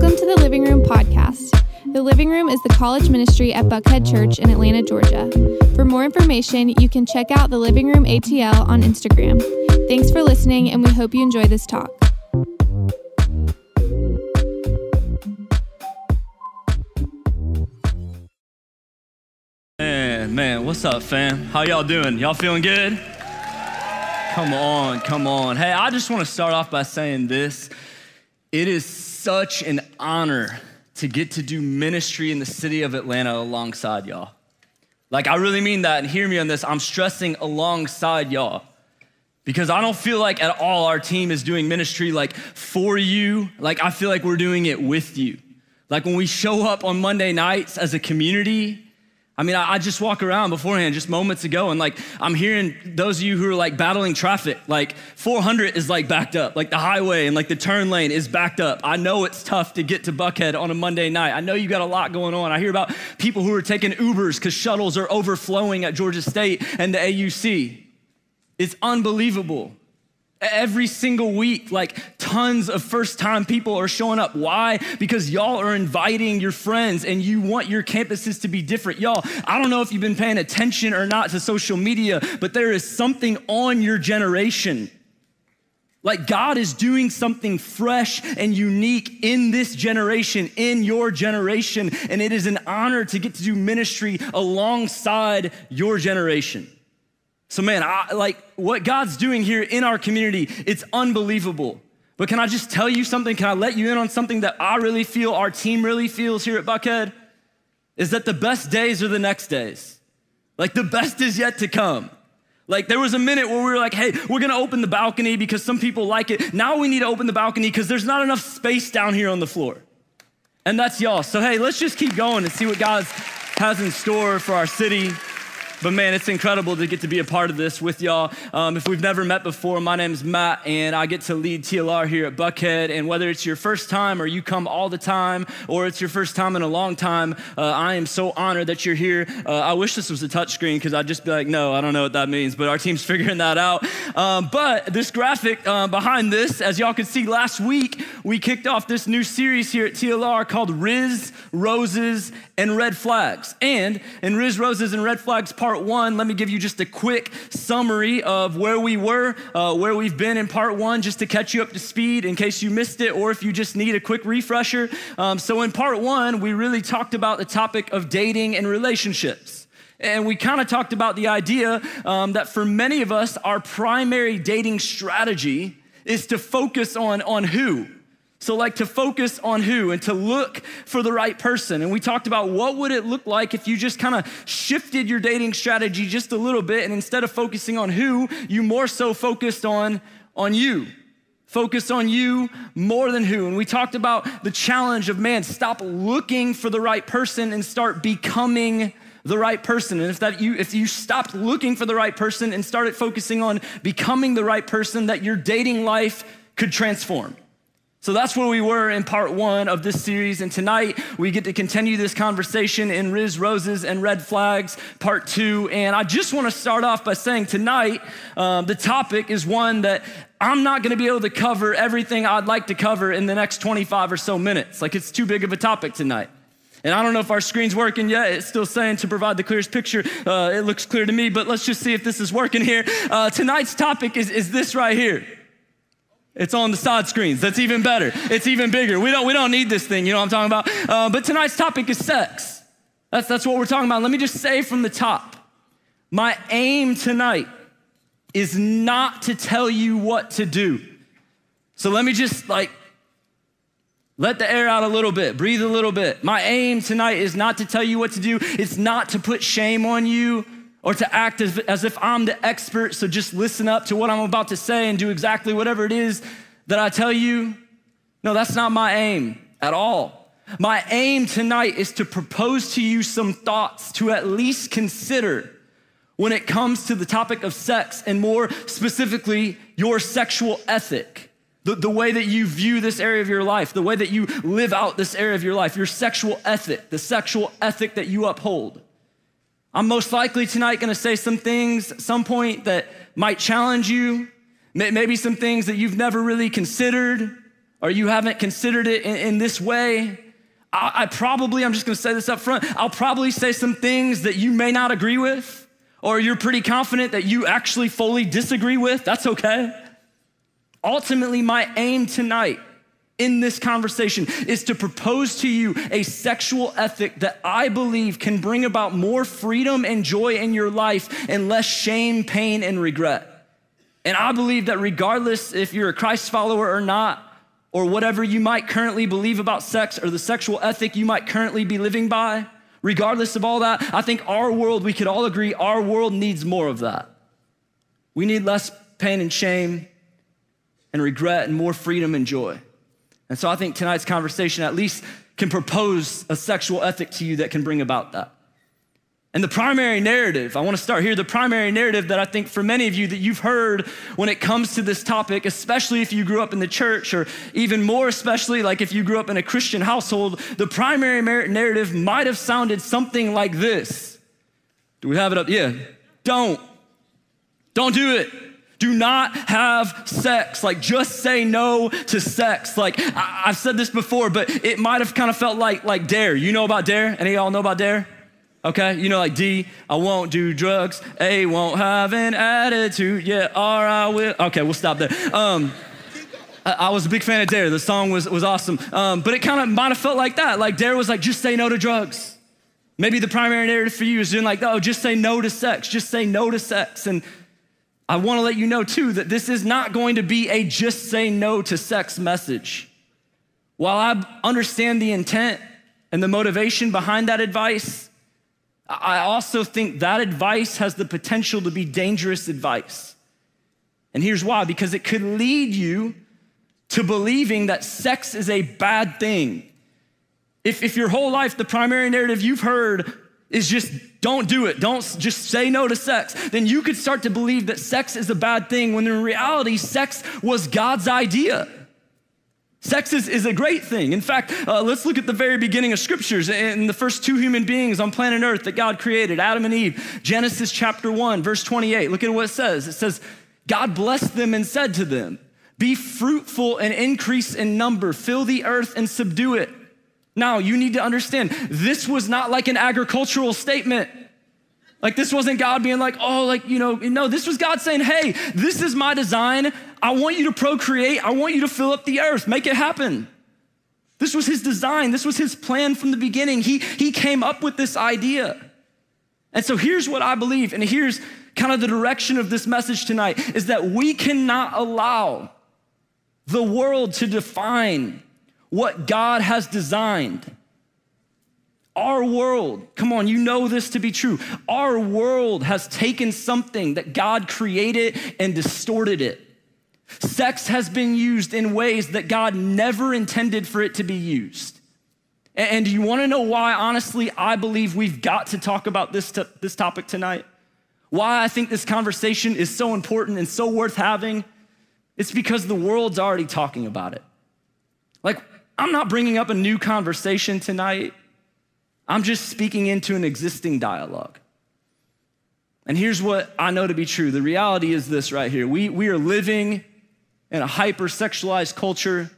Welcome to the Living Room Podcast. The Living Room is the college ministry at Buckhead Church in Atlanta, Georgia. For more information, you can check out the Living Room ATL on Instagram. Thanks for listening, and we hope you enjoy this talk. Man, man, what's up, fam? How y'all doing? Y'all feeling good? Come on, come on. Hey, I just want to start off by saying this. It is such an honor to get to do ministry in the city of Atlanta alongside y'all. Like, I really mean that, and hear me on this. I'm stressing alongside y'all because I don't feel like at all our team is doing ministry like for you. Like, I feel like we're doing it with you. Like, when we show up on Monday nights as a community, I mean, I, just walk around beforehand just moments ago, and like I'm hearing those of you who are like battling traffic, like 400 is like backed up, like the highway and like the turn lane is backed up. I know it's tough to get to Buckhead on a Monday night. I know you got a lot going on. I hear about people who are taking Ubers because shuttles are overflowing at Georgia State and the AUC. It's unbelievable. Every single week, like tons of first time people are showing up. Why? Because y'all are inviting your friends and you want your campuses to be different. Y'all, I don't know if you've been paying attention or not to social media, but there is something on your generation. Like God is doing something fresh and unique in this generation, in your generation, and it is an honor to get to do ministry alongside your generation. So, man, I, like what God's doing here in our community, it's unbelievable. But can I just tell you something? Can I let you in on something that I really feel, our team really feels here at Buckhead? Is that the best days are the next days. Like the best is yet to come. Like there was a minute where we were like, hey, we're gonna open the balcony because some people like it. Now we need to open the balcony because there's not enough space down here on the floor. And that's y'all. So hey, let's just keep going and see what God has in store for our city. But man, it's incredible to get to be a part of this with y'all. Um, if we've never met before, my name is Matt, and I get to lead TLR here at Buckhead. And whether it's your first time or you come all the time, or it's your first time in a long time, uh, I am so honored that you're here. Uh, I wish this was a touchscreen because I'd just be like, no, I don't know what that means, but our team's figuring that out. Um, but this graphic uh, behind this, as y'all can see, last week we kicked off this new series here at TLR called Rizz, Roses, and Red Flags. And in Rizz, Roses, and Red Flags, part part one, let me give you just a quick summary of where we were, uh, where we've been in part one, just to catch you up to speed in case you missed it or if you just need a quick refresher. Um, so, in part one, we really talked about the topic of dating and relationships. And we kind of talked about the idea um, that for many of us, our primary dating strategy is to focus on, on who? So, like to focus on who and to look for the right person. And we talked about what would it look like if you just kind of shifted your dating strategy just a little bit and instead of focusing on who, you more so focused on, on you. Focus on you more than who. And we talked about the challenge of man, stop looking for the right person and start becoming the right person. And if that you if you stopped looking for the right person and started focusing on becoming the right person, that your dating life could transform. So that's where we were in part one of this series. And tonight we get to continue this conversation in Rizz Roses and Red Flags, part two. And I just want to start off by saying tonight um, the topic is one that I'm not going to be able to cover everything I'd like to cover in the next 25 or so minutes. Like it's too big of a topic tonight. And I don't know if our screen's working yet. It's still saying to provide the clearest picture. Uh, it looks clear to me, but let's just see if this is working here. Uh, tonight's topic is, is this right here. It's on the side screens. That's even better. It's even bigger. We don't, we don't need this thing, you know what I'm talking about? Uh, but tonight's topic is sex. That's, that's what we're talking about. Let me just say from the top my aim tonight is not to tell you what to do. So let me just like let the air out a little bit, breathe a little bit. My aim tonight is not to tell you what to do, it's not to put shame on you or to act as, as if I'm the expert, so just listen up to what I'm about to say and do exactly whatever it is that I tell you. No, that's not my aim at all. My aim tonight is to propose to you some thoughts to at least consider when it comes to the topic of sex and more specifically, your sexual ethic. The, the way that you view this area of your life, the way that you live out this area of your life, your sexual ethic, the sexual ethic that you uphold. I'm most likely tonight going to say some things at some point that might challenge you, maybe some things that you've never really considered or you haven't considered it in, in this way, I, I probably, I'm just gonna say this up front, I'll probably say some things that you may not agree with, or you're pretty confident that you actually fully disagree with. That's okay. Ultimately, my aim tonight in this conversation is to propose to you a sexual ethic that I believe can bring about more freedom and joy in your life and less shame, pain, and regret. And I believe that regardless if you're a Christ follower or not, or whatever you might currently believe about sex or the sexual ethic you might currently be living by, regardless of all that, I think our world, we could all agree, our world needs more of that. We need less pain and shame and regret and more freedom and joy. And so I think tonight's conversation at least can propose a sexual ethic to you that can bring about that. And the primary narrative, I want to start here, the primary narrative that I think for many of you that you've heard when it comes to this topic, especially if you grew up in the church, or even more especially like if you grew up in a Christian household, the primary narrative might have sounded something like this. Do we have it up? Yeah. Don't. Don't do it. Do not have sex. Like, just say no to sex. Like, I- have said this before, but it might have kind of felt like, like Dare. You know about Dare? Any of y'all know about Dare? Okay, you know, like D, I won't do drugs. A, won't have an attitude. Yeah, R, I will. Okay, we'll stop there. Um, I, was a big fan of Dare. The song was, was awesome. Um, but it kind of might have felt like that. Like Dare was like, just say no to drugs. Maybe the primary narrative for you is doing like, oh, just say no to sex. Just say no to sex. And I want to let you know too that this is not going to be a just say no to sex message. While I understand the intent and the motivation behind that advice, I also think that advice has the potential to be dangerous advice. And here's why because it could lead you to believing that sex is a bad thing. If, if your whole life, the primary narrative you've heard is just don't do it, don't just say no to sex, then you could start to believe that sex is a bad thing when in reality, sex was God's idea. Sex is, is a great thing. In fact, uh, let's look at the very beginning of scriptures and the first two human beings on planet Earth that God created, Adam and Eve. Genesis chapter 1, verse 28. Look at what it says. It says, God blessed them and said to them, Be fruitful and increase in number, fill the earth and subdue it. Now, you need to understand, this was not like an agricultural statement. Like, this wasn't God being like, oh, like, you know, no, this was God saying, hey, this is my design. I want you to procreate. I want you to fill up the earth. Make it happen. This was his design. This was his plan from the beginning. He, he came up with this idea. And so here's what I believe, and here's kind of the direction of this message tonight is that we cannot allow the world to define what God has designed. Our world, come on, you know this to be true. Our world has taken something that God created and distorted it. Sex has been used in ways that God never intended for it to be used. And do you want to know why, honestly, I believe we've got to talk about this, this topic tonight? Why I think this conversation is so important and so worth having? It's because the world's already talking about it. Like, I'm not bringing up a new conversation tonight. I'm just speaking into an existing dialogue. And here's what I know to be true the reality is this right here. We, we are living in a hypersexualized culture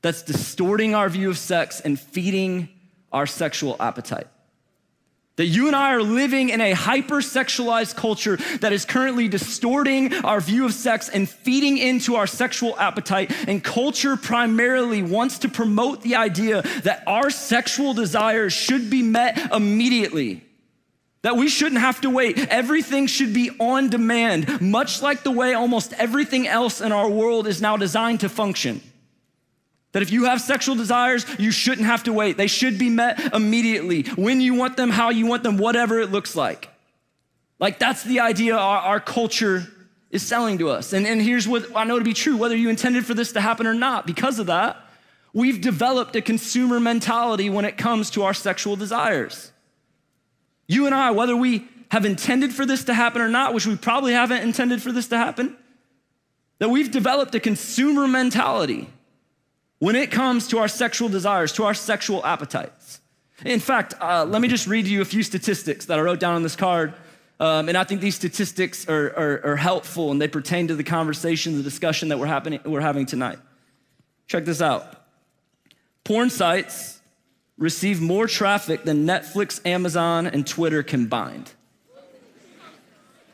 that's distorting our view of sex and feeding our sexual appetite. That you and I are living in a hypersexualized culture that is currently distorting our view of sex and feeding into our sexual appetite. And culture primarily wants to promote the idea that our sexual desires should be met immediately. That we shouldn't have to wait. Everything should be on demand, much like the way almost everything else in our world is now designed to function. That if you have sexual desires, you shouldn't have to wait. They should be met immediately, when you want them, how you want them, whatever it looks like. Like that's the idea our, our culture is selling to us. And, and here's what I know to be true whether you intended for this to happen or not, because of that, we've developed a consumer mentality when it comes to our sexual desires. You and I, whether we have intended for this to happen or not, which we probably haven't intended for this to happen, that we've developed a consumer mentality when it comes to our sexual desires, to our sexual appetites. In fact, uh, let me just read you a few statistics that I wrote down on this card. Um, and I think these statistics are, are, are, helpful and they pertain to the conversation, the discussion that we're, happening, we're having tonight. Check this out. Porn sites receive more traffic than Netflix, Amazon, and Twitter combined.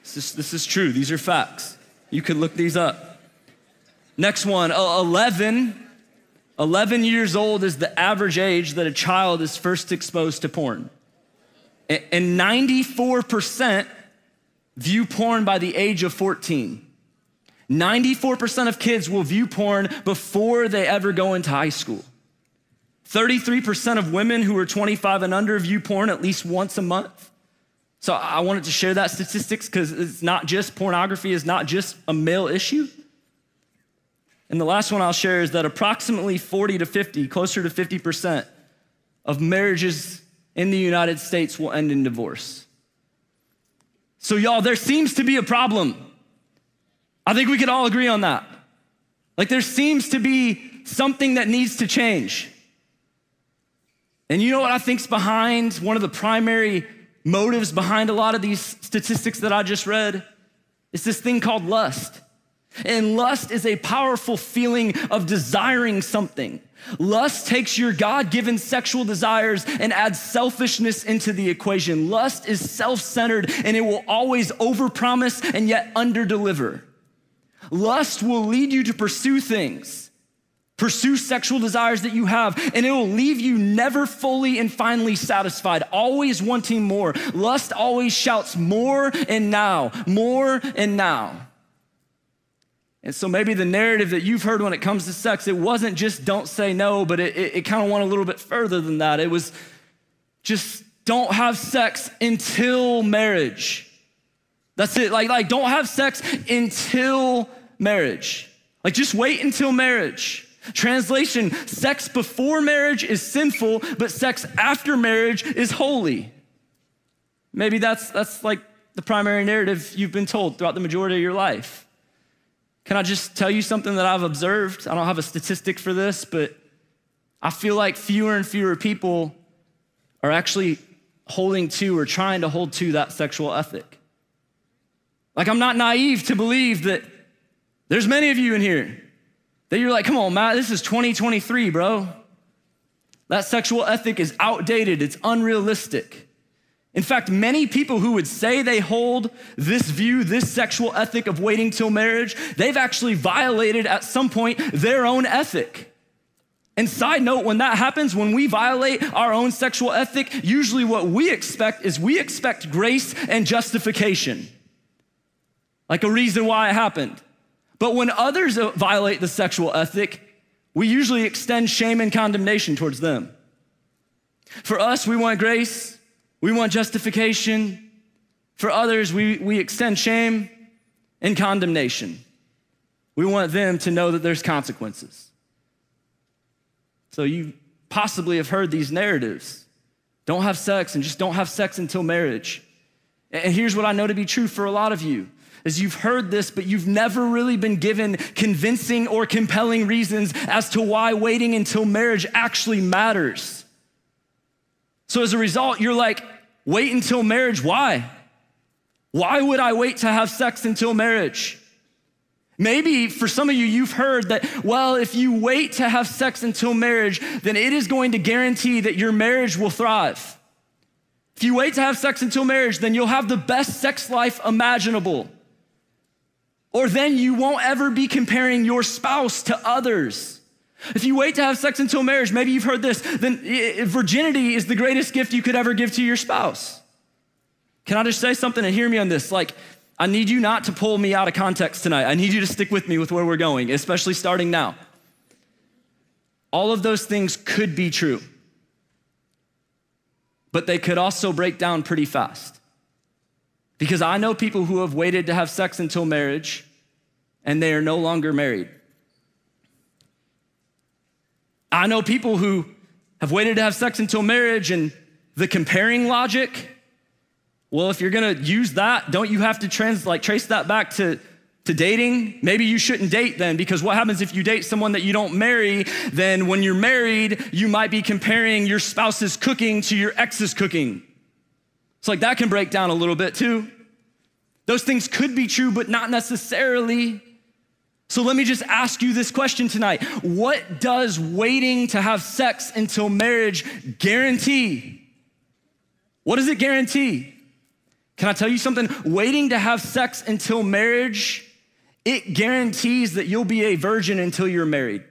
This is, this is true. These are facts. You could look these up. Next one 11. 11 years old is the average age that a child is first exposed to porn. And 94% view porn by the age of 14. 94% of kids will view porn before they ever go into high school. 33% of women who are 25 and under view porn at least once a month. So I wanted to share that statistics because it's not just pornography is not just a male issue. And the last one I'll share is that approximately 40 to 50, closer to 50% of marriages in the United States will end in divorce. So, y'all, there seems to be a problem. I think we could all agree on that. Like, there seems to be something that needs to change. And you know what I think's behind one of the primary motives behind a lot of these statistics that I just read? It's this thing called lust. And lust is a powerful feeling of desiring something. Lust takes your God given sexual desires and adds selfishness into the equation. Lust is self centered and it will always overpromise and yet underdeliver. Lust will lead you to pursue things Pursue sexual desires that you have, and it will leave you never fully and finally satisfied, always wanting more. Lust always shouts more and now, more and now. And so maybe the narrative that you've heard when it comes to sex, it wasn't just don't say no, but it, it, it kind of went a little bit further than that. It was just don't have sex until marriage. That's it. Like, like don't have sex until marriage. Like just wait until marriage. Translation sex before marriage is sinful, but sex after marriage is holy. Maybe that's, that's like the primary narrative you've been told throughout the majority of your life. Can I just tell you something that I've observed? I don't have a statistic for this, but I feel like fewer and fewer people are actually holding to or trying to hold to that sexual ethic. Like, I'm not naive to believe that there's many of you in here that you're like, come on, Matt, this is 2023, bro. That sexual ethic is outdated, it's unrealistic. In fact, many people who would say they hold this view, this sexual ethic of waiting till marriage, they've actually violated at some point their own ethic. And side note, when that happens, when we violate our own sexual ethic, usually what we expect is we expect grace and justification. Like a reason why it happened. But when others violate the sexual ethic, we usually extend shame and condemnation towards them. For us, we want grace, we want justification. For others, we, we extend shame and condemnation. We want them to know that there's consequences. So you possibly have heard these narratives. Don't have sex and just don't have sex until marriage. And here's what I know to be true for a lot of you is you've heard this, but you've never really been given convincing or compelling reasons as to why waiting until marriage actually matters. So as a result, you're like, wait until marriage, why? Why would I wait to have sex until marriage? Maybe for some of you, you've heard that, well, if you wait to have sex until marriage, then it is going to guarantee that your marriage will thrive. If you wait to have sex until marriage, then you'll have the best sex life imaginable. Or then you won't ever be comparing your spouse to others. If you wait to have sex until marriage, maybe you've heard this, then virginity is the greatest gift you could ever give to your spouse. Can I just say something and hear me on this? Like, I need you not to pull me out of context tonight. I need you to stick with me with where we're going, especially starting now. All of those things could be true, but they could also break down pretty fast. Because I know people who have waited to have sex until marriage and they are no longer married. I know people who have waited to have sex until marriage and the comparing logic. Well, if you're gonna use that, don't you have to trans like trace that back to, to dating? Maybe you shouldn't date then, because what happens if you date someone that you don't marry? Then when you're married, you might be comparing your spouse's cooking to your ex's cooking. It's like that can break down a little bit too. Those things could be true, but not necessarily. So let me just ask you this question tonight. What does waiting to have sex until marriage guarantee? What does it guarantee? Can I tell you something? Waiting to have sex until marriage, it guarantees that you'll be a virgin until you're married.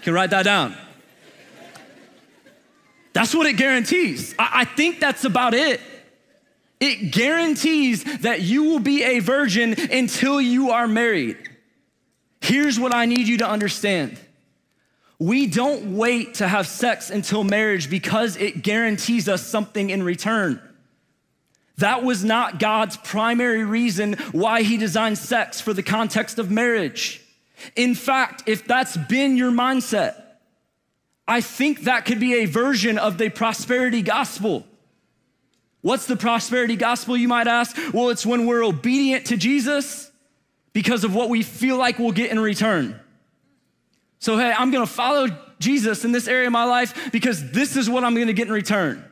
Can write that down. That's what it guarantees. I, I think that's about it. It guarantees that you will be a virgin until you are married. Here's what I need you to understand. We don't wait to have sex until marriage because it guarantees us something in return. That was not God's primary reason why He designed sex for the context of marriage. In fact, if that's been your mindset, I think that could be a version of the prosperity gospel. What's the prosperity gospel, you might ask? Well, it's when we're obedient to Jesus because of what we feel like we'll get in return. So, hey, I'm gonna follow Jesus in this area of my life because this is what I'm gonna get in return.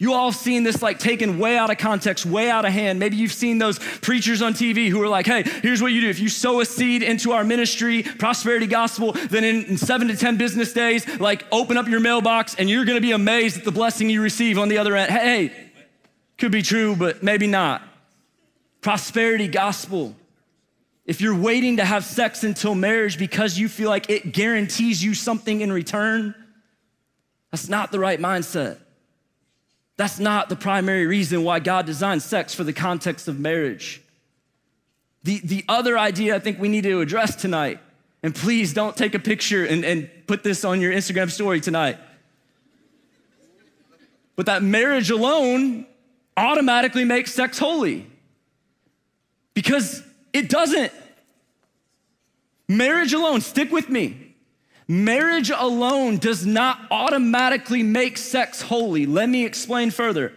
You all have seen this like taken way out of context, way out of hand. Maybe you've seen those preachers on TV who are like, hey, here's what you do. If you sow a seed into our ministry, prosperity gospel, then in, in seven to 10 business days, like open up your mailbox and you're gonna be amazed at the blessing you receive on the other end. Hey, could be true, but maybe not. Prosperity gospel. If you're waiting to have sex until marriage because you feel like it guarantees you something in return, that's not the right mindset. That's not the primary reason why God designed sex for the context of marriage. The, the other idea I think we need to address tonight, and please don't take a picture and, and put this on your Instagram story tonight. But that marriage alone automatically make sex holy because it doesn't. Marriage alone, stick with me. Marriage alone does not automatically make sex holy. Let me explain further.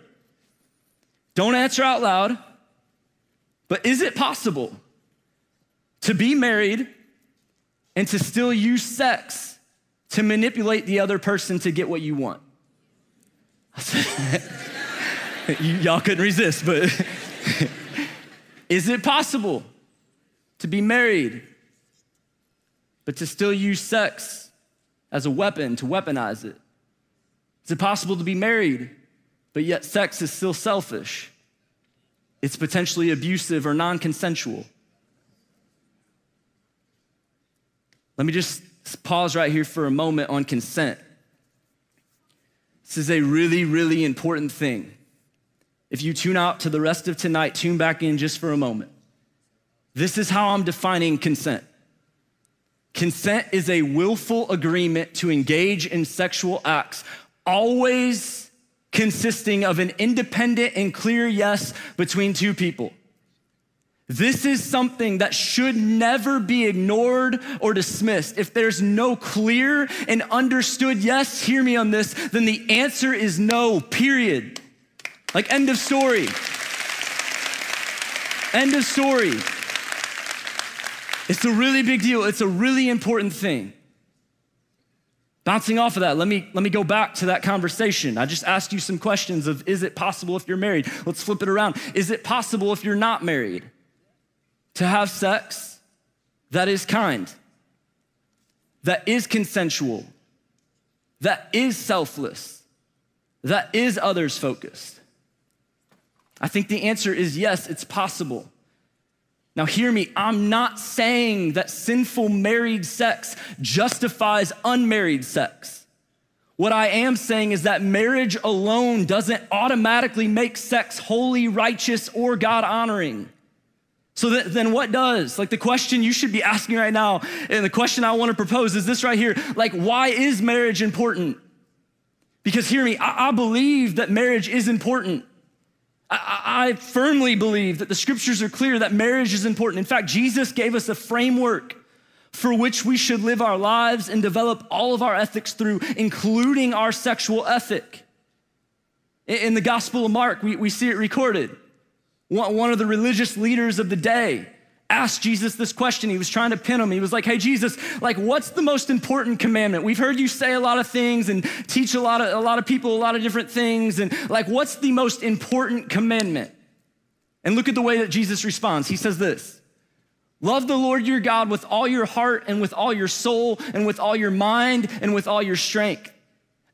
Don't answer out loud, but is it possible to be married and to still use sex to manipulate the other person to get what you want? y'all couldn't resist, but is it possible to be married, but to still use sex as a weapon, to weaponize it? Is it possible to be married, but yet sex is still selfish? It's potentially abusive or non consensual. Let me just pause right here for a moment on consent. This is a really, really important thing. If you tune out to the rest of tonight, tune back in just for a moment. This is how I'm defining consent. Consent is a willful agreement to engage in sexual acts, always consisting of an independent and clear yes between two people. This is something that should never be ignored or dismissed. If there's no clear and understood yes, hear me on this, then the answer is no, period. Like, end of story. End of story. It's a really big deal. It's a really important thing. Bouncing off of that, let me, let me go back to that conversation. I just asked you some questions of is it possible if you're married? Let's flip it around. Is it possible if you're not married to have sex that is kind, that is consensual, that is selfless, that is others focused? I think the answer is yes, it's possible. Now, hear me, I'm not saying that sinful married sex justifies unmarried sex. What I am saying is that marriage alone doesn't automatically make sex holy, righteous, or God honoring. So that, then what does? Like the question you should be asking right now, and the question I want to propose is this right here like, why is marriage important? Because hear me, I, I believe that marriage is important. I, firmly believe that the scriptures are clear that marriage is important. In fact, Jesus gave us a framework for which we should live our lives and develop all of our ethics through, including our sexual ethic. In the Gospel of Mark, we, we see it recorded. One of the religious leaders of the day asked Jesus this question. He was trying to pin him. He was like, Hey, Jesus, like, what's the most important commandment? We've heard you say a lot of things and teach a lot of, a lot of people a lot of different things. And like, what's the most important commandment? And look at the way that Jesus responds. He says this Love the Lord your God with all your heart and with all your soul and with all your mind and with all your strength.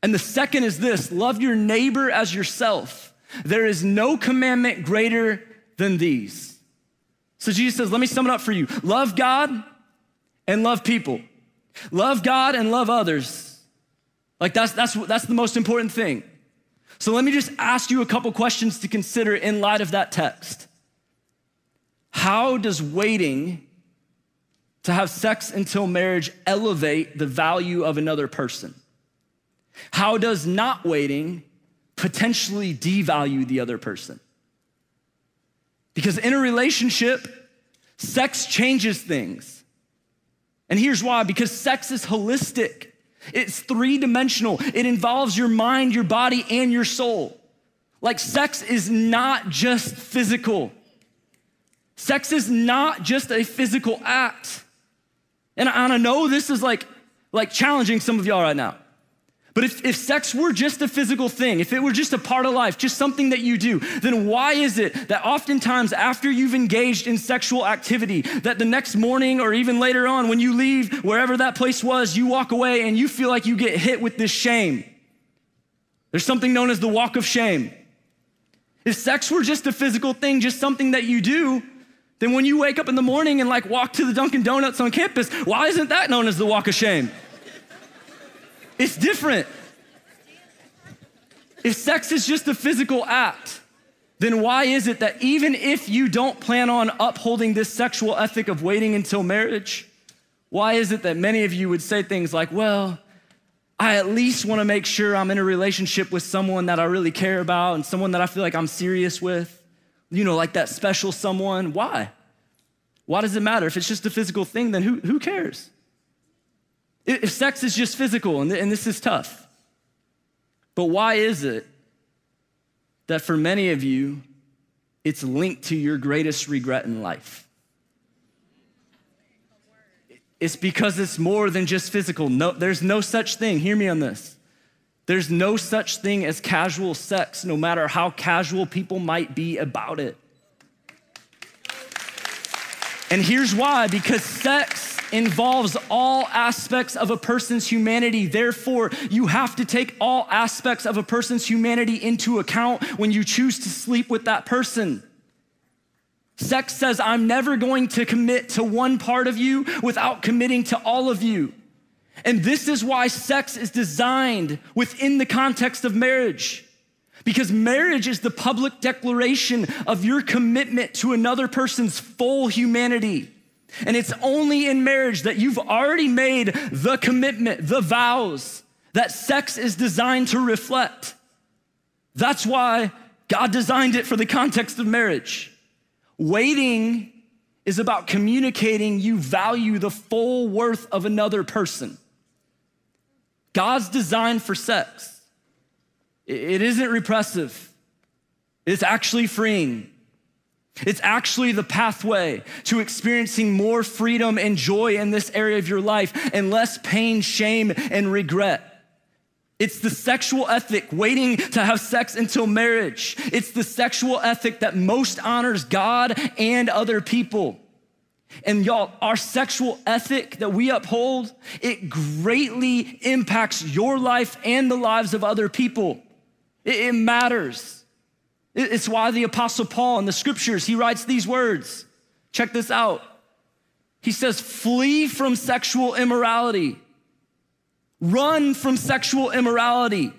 And the second is this love your neighbor as yourself. There is no commandment greater than these. So Jesus says, let me sum it up for you love God and love people. Love God and love others. Like that's, that's, that's the most important thing. So let me just ask you a couple questions to consider in light of that text. How does waiting to have sex until marriage elevate the value of another person? How does not waiting potentially devalue the other person? Because in a relationship, sex changes things. And here's why because sex is holistic, it's three dimensional, it involves your mind, your body, and your soul. Like, sex is not just physical. Sex is not just a physical act. And I, know this is like, like challenging some of y'all right now. But if, if sex were just a physical thing, if it were just a part of life, just something that you do, then why is it that oftentimes after you've engaged in sexual activity, that the next morning or even later on when you leave wherever that place was, you walk away and you feel like you get hit with this shame? There's something known as the walk of shame. If sex were just a physical thing, just something that you do, then when you wake up in the morning and like walk to the Dunkin' Donuts on campus, why isn't that known as the walk of shame? It's different. If sex is just a physical act, then why is it that even if you don't plan on upholding this sexual ethic of waiting until marriage, why is it that many of you would say things like, well, I at least want to make sure I'm in a relationship with someone that I really care about and someone that I feel like I'm serious with? you know, like that special someone. Why? Why does it matter? If it's just a physical thing, then who, who cares? If sex is just physical, and, this is tough, but why is it that for many of you, it's linked to your greatest regret in life? It's because it's more than just physical. No, there's no such thing. Hear me on this. There's no such thing as casual sex, no matter how casual people might be about it. And here's why because sex involves all aspects of a person's humanity. Therefore, you have to take all aspects of a person's humanity into account when you choose to sleep with that person. Sex says, I'm never going to commit to one part of you without committing to all of you. And this is why sex is designed within the context of marriage. Because marriage is the public declaration of your commitment to another person's full humanity. And it's only in marriage that you've already made the commitment, the vows that sex is designed to reflect. That's why God designed it for the context of marriage. Waiting is about communicating you value the full worth of another person. God's design for sex, it isn't repressive, it's actually freeing. It's actually the pathway to experiencing more freedom and joy in this area of your life and less pain, shame, and regret. It's the sexual ethic, waiting to have sex until marriage. It's the sexual ethic that most honors God and other people. And y'all, our sexual ethic that we uphold, it greatly impacts your life and the lives of other people. It, it matters. It, it's why the Apostle Paul in the scriptures, he writes these words. Check this out. He says, flee from sexual immorality. Run from sexual immorality.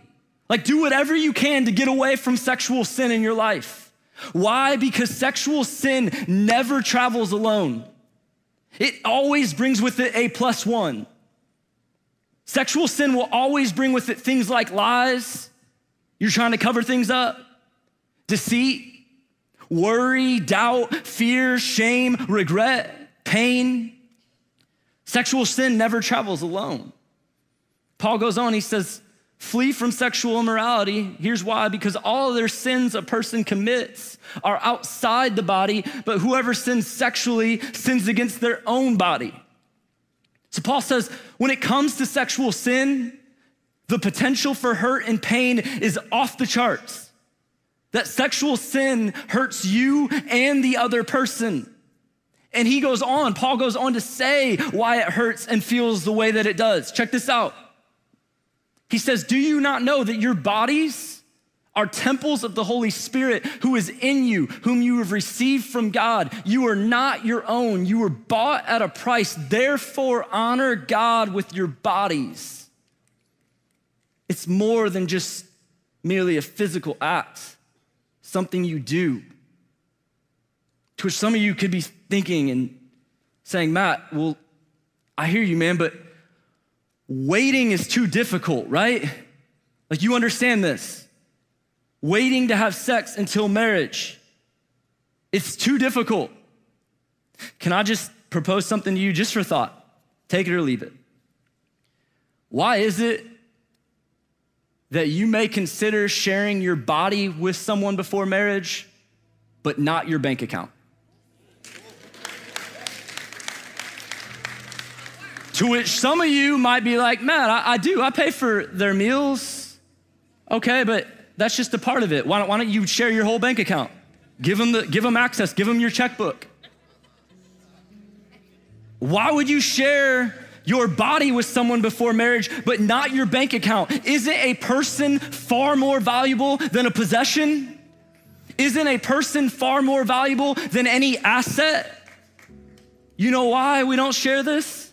Like, do whatever you can to get away from sexual sin in your life. Why? Because sexual sin never travels alone. It always brings with it a plus one. Sexual sin will always bring with it things like lies, you're trying to cover things up, deceit, worry, doubt, fear, shame, regret, pain. Sexual sin never travels alone. Paul goes on, he says, Flee from sexual immorality. Here's why because all their sins a person commits are outside the body, but whoever sins sexually sins against their own body. So Paul says when it comes to sexual sin, the potential for hurt and pain is off the charts. That sexual sin hurts you and the other person. And he goes on, Paul goes on to say why it hurts and feels the way that it does. Check this out. He says, Do you not know that your bodies are temples of the Holy Spirit who is in you, whom you have received from God? You are not your own. You were bought at a price. Therefore, honor God with your bodies. It's more than just merely a physical act, something you do. To which some of you could be thinking and saying, Matt, well, I hear you, man, but waiting is too difficult, right? Like you understand this. Waiting to have sex until marriage, it's too difficult. Can I just propose something to you just for thought? Take it or leave it. Why is it that you may consider sharing your body with someone before marriage, but not your bank account? To which some of you might be like, man, I, I, do. I pay for their meals. Okay, but that's just a part of it. Why don't, why don't you share your whole bank account? Give them, the, give them access, give them your checkbook. Why would you share your body with someone before marriage, but not your bank account? Isn't a person far more valuable than a possession? Isn't a person far more valuable than any asset? You know why we don't share this?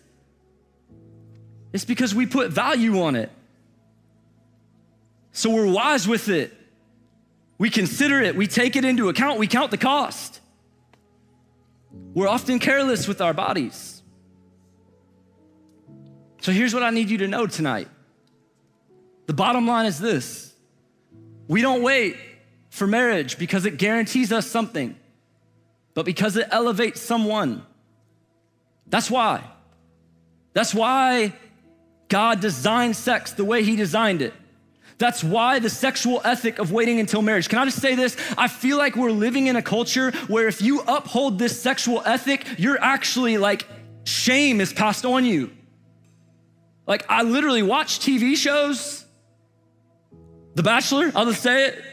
It's because we put value on it. So we're wise with it. We consider it, we take it into account, we count the cost. We're often careless with our bodies. So here's what I need you to know tonight. The bottom line is this we don't wait for marriage because it guarantees us something, but because it elevates someone. That's why. That's why God designed sex the way He designed it. That's why the sexual ethic of waiting until marriage. Can I just say this? I feel like we're living in a culture where if you uphold this sexual ethic, you're actually like, shame is passed on you. Like, I literally watch TV shows. The Bachelor, I'll just say it.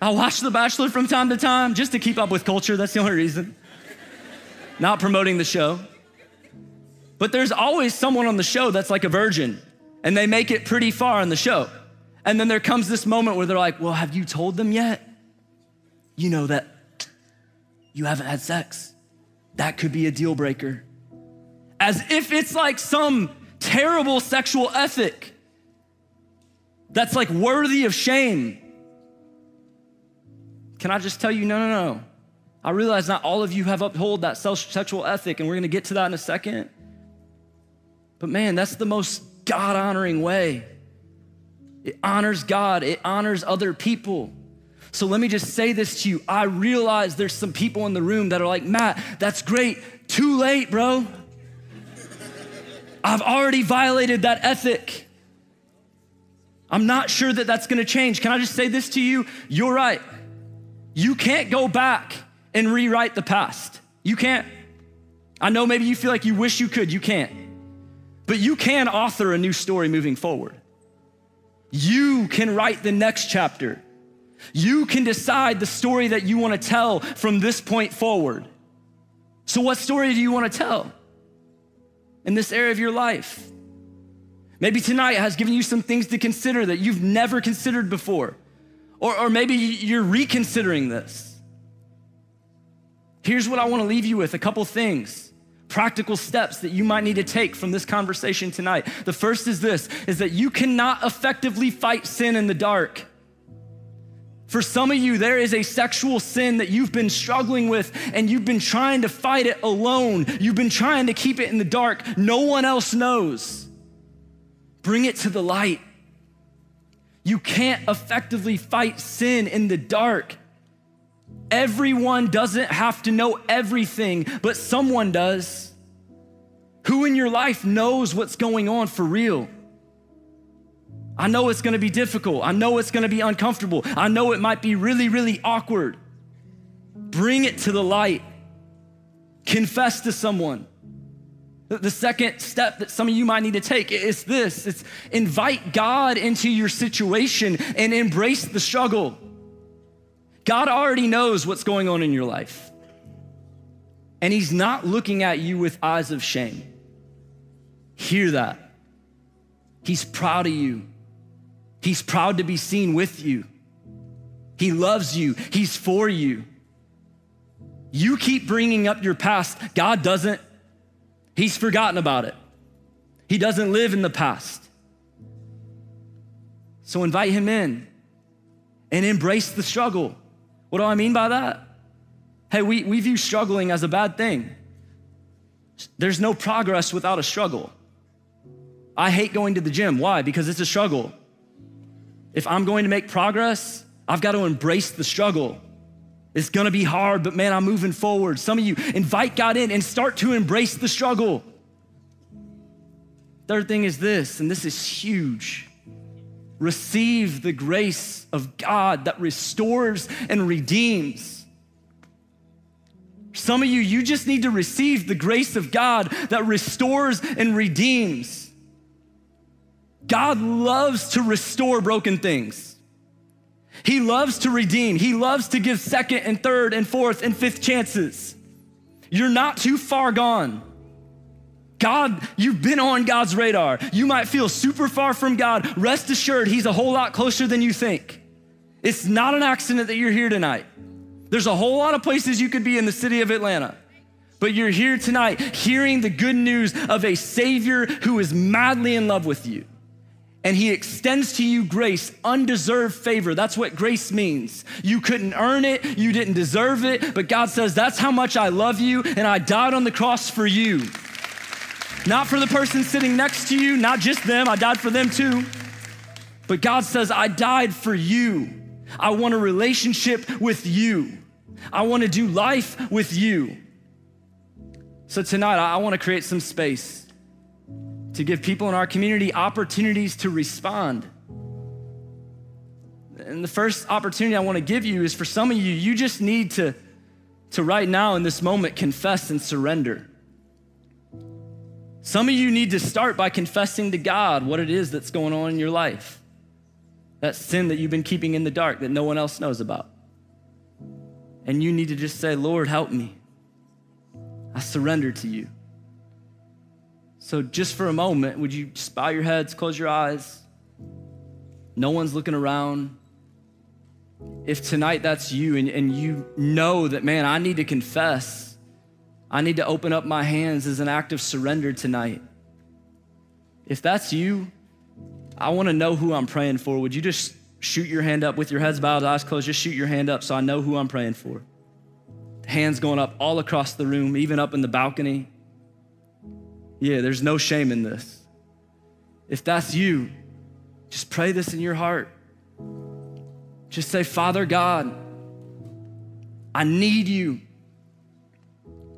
I watch The Bachelor from time to time just to keep up with culture. That's the only reason. Not promoting the show. But there's always someone on the show that's like a virgin, and they make it pretty far in the show. And then there comes this moment where they're like, Well, have you told them yet? You know that you haven't had sex. That could be a deal breaker. As if it's like some terrible sexual ethic that's like worthy of shame. Can I just tell you, no, no, no. I realize not all of you have upheld that sexual ethic, and we're gonna get to that in a second. But man, that's the most God honoring way. It honors God, it honors other people. So let me just say this to you. I realize there's some people in the room that are like, Matt, that's great. Too late, bro. I've already violated that ethic. I'm not sure that that's gonna change. Can I just say this to you? You're right. You can't go back and rewrite the past. You can't. I know maybe you feel like you wish you could, you can't. But you can author a new story moving forward. You can write the next chapter. You can decide the story that you want to tell from this point forward. So, what story do you want to tell in this area of your life? Maybe tonight has given you some things to consider that you've never considered before. Or, or maybe you're reconsidering this. Here's what I want to leave you with a couple things practical steps that you might need to take from this conversation tonight. The first is this is that you cannot effectively fight sin in the dark. For some of you, there is a sexual sin that you've been struggling with and you've been trying to fight it alone. You've been trying to keep it in the dark. No one else knows. Bring it to the light. You can't effectively fight sin in the dark. Everyone doesn't have to know everything, but someone does. Who in your life knows what's going on for real? I know it's gonna be difficult. I know it's gonna be uncomfortable. I know it might be really, really awkward. Bring it to the light. Confess to someone. The second step that some of you might need to take is this it's invite God into your situation and embrace the struggle. God already knows what's going on in your life. And He's not looking at you with eyes of shame. Hear that. He's proud of you. He's proud to be seen with you. He loves you. He's for you. You keep bringing up your past. God doesn't. He's forgotten about it. He doesn't live in the past. So invite him in and embrace the struggle. What do I mean by that? Hey, we, we view struggling as a bad thing. There's no progress without a struggle. I hate going to the gym. Why? Because it's a struggle. If I'm going to make progress, I've got to embrace the struggle. It's gonna be hard, but man, I'm moving forward. Some of you invite God in and start to embrace the struggle. Third thing is this, and this is huge receive the grace of God that restores and redeems. Some of you, you just need to receive the grace of God that restores and redeems. God loves to restore broken things. He loves to redeem. He loves to give second and third and fourth and fifth chances. You're not too far gone. God, you've been on God's radar. You might feel super far from God. Rest assured, He's a whole lot closer than you think. It's not an accident that you're here tonight. There's a whole lot of places you could be in the city of Atlanta. But you're here tonight hearing the good news of a Savior who is madly in love with you and he extends to you grace, undeserved favor. That's what grace means. You couldn't earn it, you didn't deserve it, but God says, That's how much I love you, and I died on the cross for you. Not for the person sitting next to you, not just them, I died for them too. But God says, I died for you. I want a relationship with you. I want to do life with you. So tonight, I want to create some space to give people in our community opportunities to respond. And the first opportunity I want to give you is for some of you, you just need to, to right now in this moment confess and surrender. Some of you need to start by confessing to God what it is that's going on in your life. That sin that you've been keeping in the dark that no one else knows about. And you need to just say, Lord, help me. I surrender to you. So, just for a moment, would you just bow your heads, close your eyes? No one's looking around. If tonight that's you and, and you know that, man, I need to confess, I need to open up my hands as an act of surrender tonight. If that's you, I wanna know who I'm praying for. Would you just shoot your hand up with your heads bowed, eyes closed? Just shoot your hand up so I know who I'm praying for. Hands going up all across the room, even up in the balcony. Yeah, there's no shame in this. If that's you, just pray this in your heart. Just say, Father God, I need you.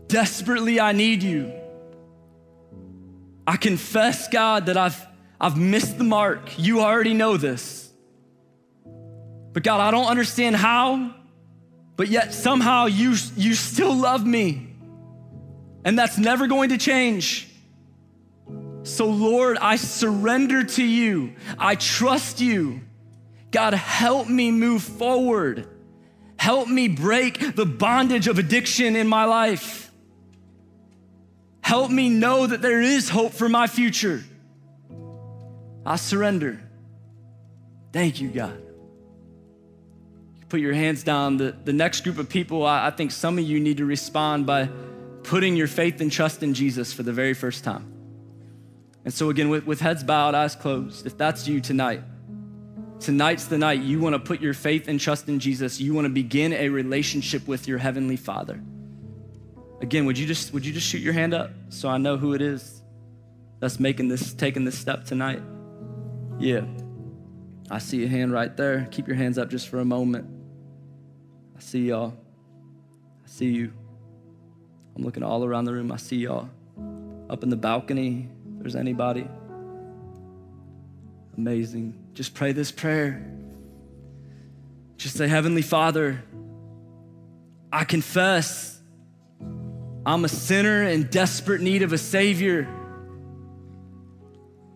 Desperately, I need you. I confess, God, that I've, I've missed the mark. You already know this. But God, I don't understand how, but yet somehow you, you still love me. And that's never going to change. So, Lord, I surrender to you. I trust you. God, help me move forward. Help me break the bondage of addiction in my life. Help me know that there is hope for my future. I surrender. Thank you, God. Put your hands down. The, the next group of people, I, I think some of you need to respond by putting your faith and trust in Jesus for the very first time. And so, again, with, with heads bowed, eyes closed, if that's you tonight, tonight's the night you want to put your faith and trust in Jesus. You want to begin a relationship with your heavenly Father. Again, would you just would you just shoot your hand up so I know who it is that's making this taking this step tonight? Yeah. I see a hand right there. Keep your hands up just for a moment. I see y'all. I see you. I'm looking all around the room. I see y'all. Up in the balcony, there's anybody. Amazing. Just pray this prayer. Just say, Heavenly Father, I confess I'm a sinner in desperate need of a Savior.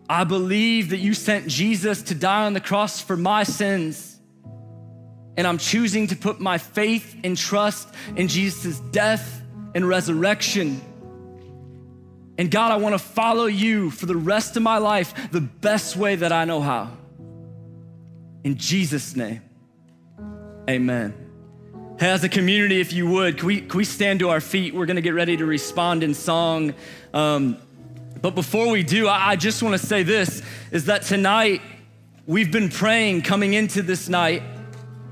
I believe that you sent Jesus to die on the cross for my sins. And I'm choosing to put my faith and trust in Jesus' death, and resurrection. And God, I want to follow you for the rest of my life the best way that I know how. In Jesus' name, amen. Hey, as a community, if you would, can we, can we stand to our feet? We're going to get ready to respond in song. Um, but before we do, I, I just want to say this is that tonight we've been praying coming into this night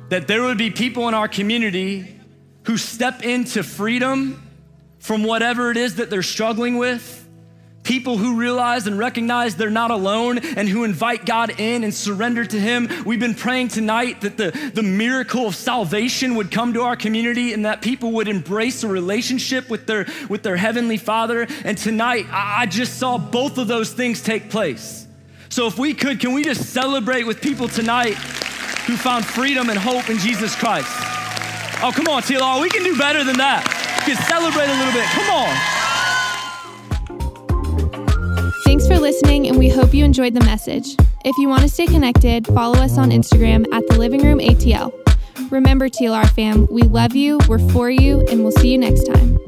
that there would be people in our community who step into freedom from whatever it is that they're struggling with people who realize and recognize they're not alone and who invite God in and surrender to Him. We've been praying tonight that the, the miracle of salvation would come to our community and that people would embrace a relationship with their, with their Heavenly Father. And tonight, I, just saw both of those things take place. So if we could, can we just celebrate with people tonight who found freedom and hope in Jesus Christ? Oh, come on, TLR, we can do better than that. Celebrate a little bit. Come on. Thanks for listening, and we hope you enjoyed the message. If you want to stay connected, follow us on Instagram at the Living Room ATL. Remember, TLR fam, we love you, we're for you, and we'll see you next time.